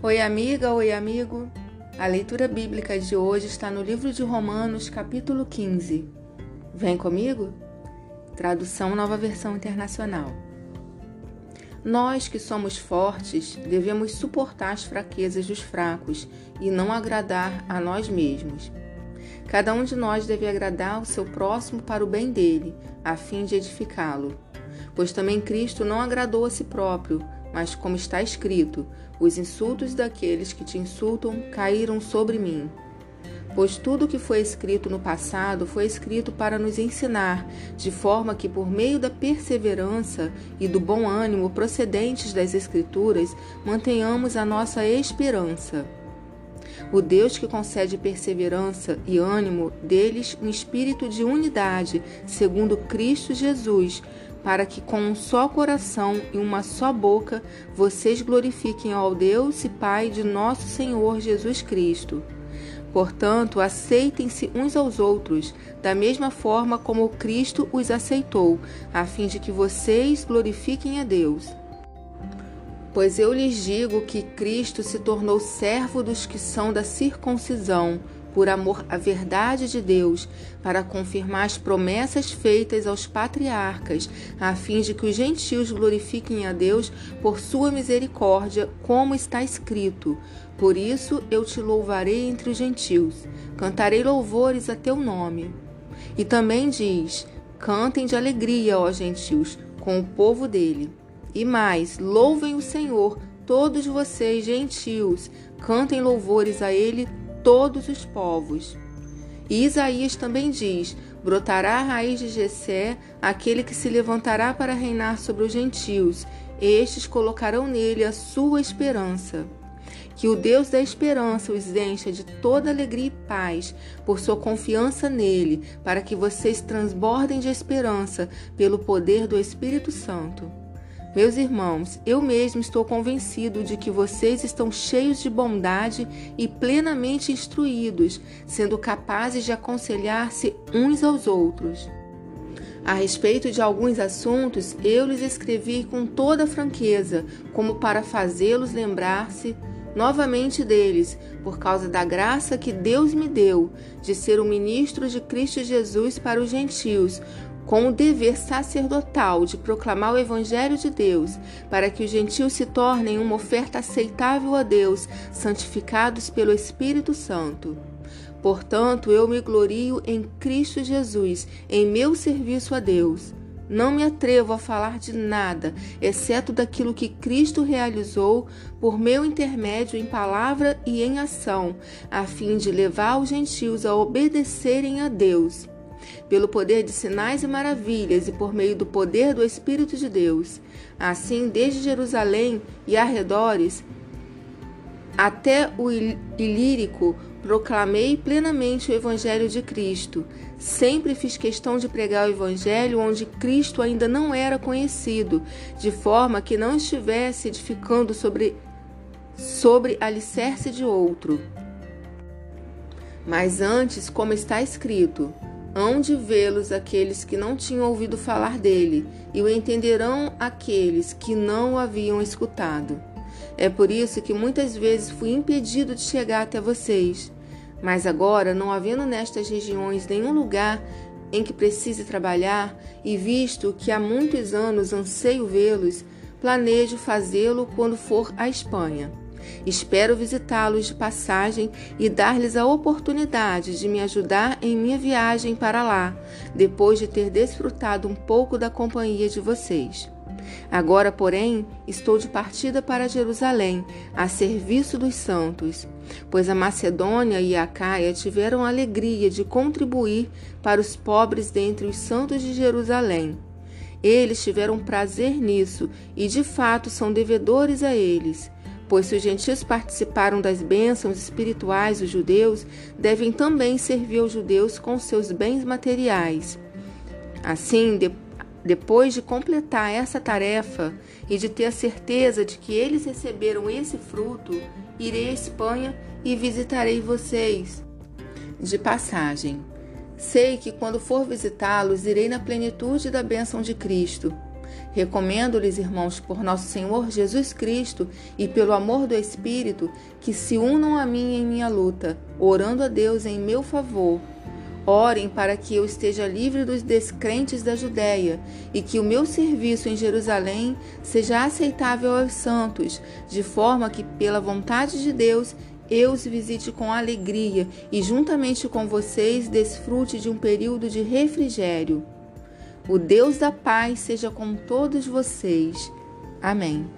Oi, amiga, oi, amigo. A leitura bíblica de hoje está no livro de Romanos, capítulo 15. Vem comigo? Tradução Nova Versão Internacional. Nós que somos fortes devemos suportar as fraquezas dos fracos e não agradar a nós mesmos. Cada um de nós deve agradar o seu próximo para o bem dele, a fim de edificá-lo. Pois também Cristo não agradou a si próprio, mas como está escrito: os insultos daqueles que te insultam caíram sobre mim. Pois tudo o que foi escrito no passado foi escrito para nos ensinar, de forma que, por meio da perseverança e do bom ânimo procedentes das Escrituras, mantenhamos a nossa esperança. O Deus que concede perseverança e ânimo deles um espírito de unidade, segundo Cristo Jesus, para que com um só coração e uma só boca vocês glorifiquem ao Deus e Pai de nosso Senhor Jesus Cristo. Portanto, aceitem-se uns aos outros, da mesma forma como Cristo os aceitou, a fim de que vocês glorifiquem a Deus. Pois eu lhes digo que Cristo se tornou servo dos que são da circuncisão, por amor à verdade de Deus, para confirmar as promessas feitas aos patriarcas, a fim de que os gentios glorifiquem a Deus por sua misericórdia, como está escrito: Por isso eu te louvarei entre os gentios, cantarei louvores a teu nome. E também diz: Cantem de alegria, ó gentios, com o povo dele. E mais, louvem o Senhor, todos vocês gentios, cantem louvores a ele todos os povos. E Isaías também diz: brotará a raiz de Jessé, aquele que se levantará para reinar sobre os gentios. Estes colocarão nele a sua esperança. Que o Deus da esperança os encha de toda alegria e paz por sua confiança nele, para que vocês transbordem de esperança pelo poder do Espírito Santo. Meus irmãos, eu mesmo estou convencido de que vocês estão cheios de bondade e plenamente instruídos, sendo capazes de aconselhar-se uns aos outros. A respeito de alguns assuntos, eu lhes escrevi com toda franqueza, como para fazê-los lembrar-se novamente deles, por causa da graça que Deus me deu de ser o ministro de Cristo Jesus para os gentios, com o dever sacerdotal de proclamar o Evangelho de Deus, para que os gentios se tornem uma oferta aceitável a Deus, santificados pelo Espírito Santo. Portanto, eu me glorio em Cristo Jesus, em meu serviço a Deus. Não me atrevo a falar de nada, exceto daquilo que Cristo realizou por meu intermédio em palavra e em ação, a fim de levar os gentios a obedecerem a Deus pelo poder de sinais e maravilhas e por meio do poder do Espírito de Deus. Assim, desde Jerusalém e arredores até o Ilírico, proclamei plenamente o Evangelho de Cristo. Sempre fiz questão de pregar o Evangelho onde Cristo ainda não era conhecido, de forma que não estivesse edificando sobre, sobre alicerce de outro. Mas antes, como está escrito, Hão de vê-los aqueles que não tinham ouvido falar dele, e o entenderão aqueles que não o haviam escutado. É por isso que muitas vezes fui impedido de chegar até vocês. Mas agora, não havendo nestas regiões nenhum lugar em que precise trabalhar, e visto que há muitos anos anseio vê-los, planejo fazê-lo quando for à Espanha. Espero visitá-los de passagem e dar-lhes a oportunidade de me ajudar em minha viagem para lá, depois de ter desfrutado um pouco da companhia de vocês. Agora, porém, estou de partida para Jerusalém, a serviço dos santos, pois a Macedônia e a Caia tiveram a alegria de contribuir para os pobres dentre os santos de Jerusalém. Eles tiveram prazer nisso e, de fato, são devedores a eles. Pois se os gentios participaram das bênçãos espirituais dos judeus, devem também servir aos judeus com seus bens materiais. Assim, de, depois de completar essa tarefa e de ter a certeza de que eles receberam esse fruto, irei à Espanha e visitarei vocês. De passagem, sei que quando for visitá-los, irei na plenitude da bênção de Cristo Recomendo-lhes, irmãos, por nosso Senhor Jesus Cristo e pelo amor do Espírito, que se unam a mim em minha luta, orando a Deus em meu favor. Orem para que eu esteja livre dos descrentes da Judéia e que o meu serviço em Jerusalém seja aceitável aos santos, de forma que, pela vontade de Deus, eu os visite com alegria e, juntamente com vocês, desfrute de um período de refrigério. O Deus da paz seja com todos vocês. Amém.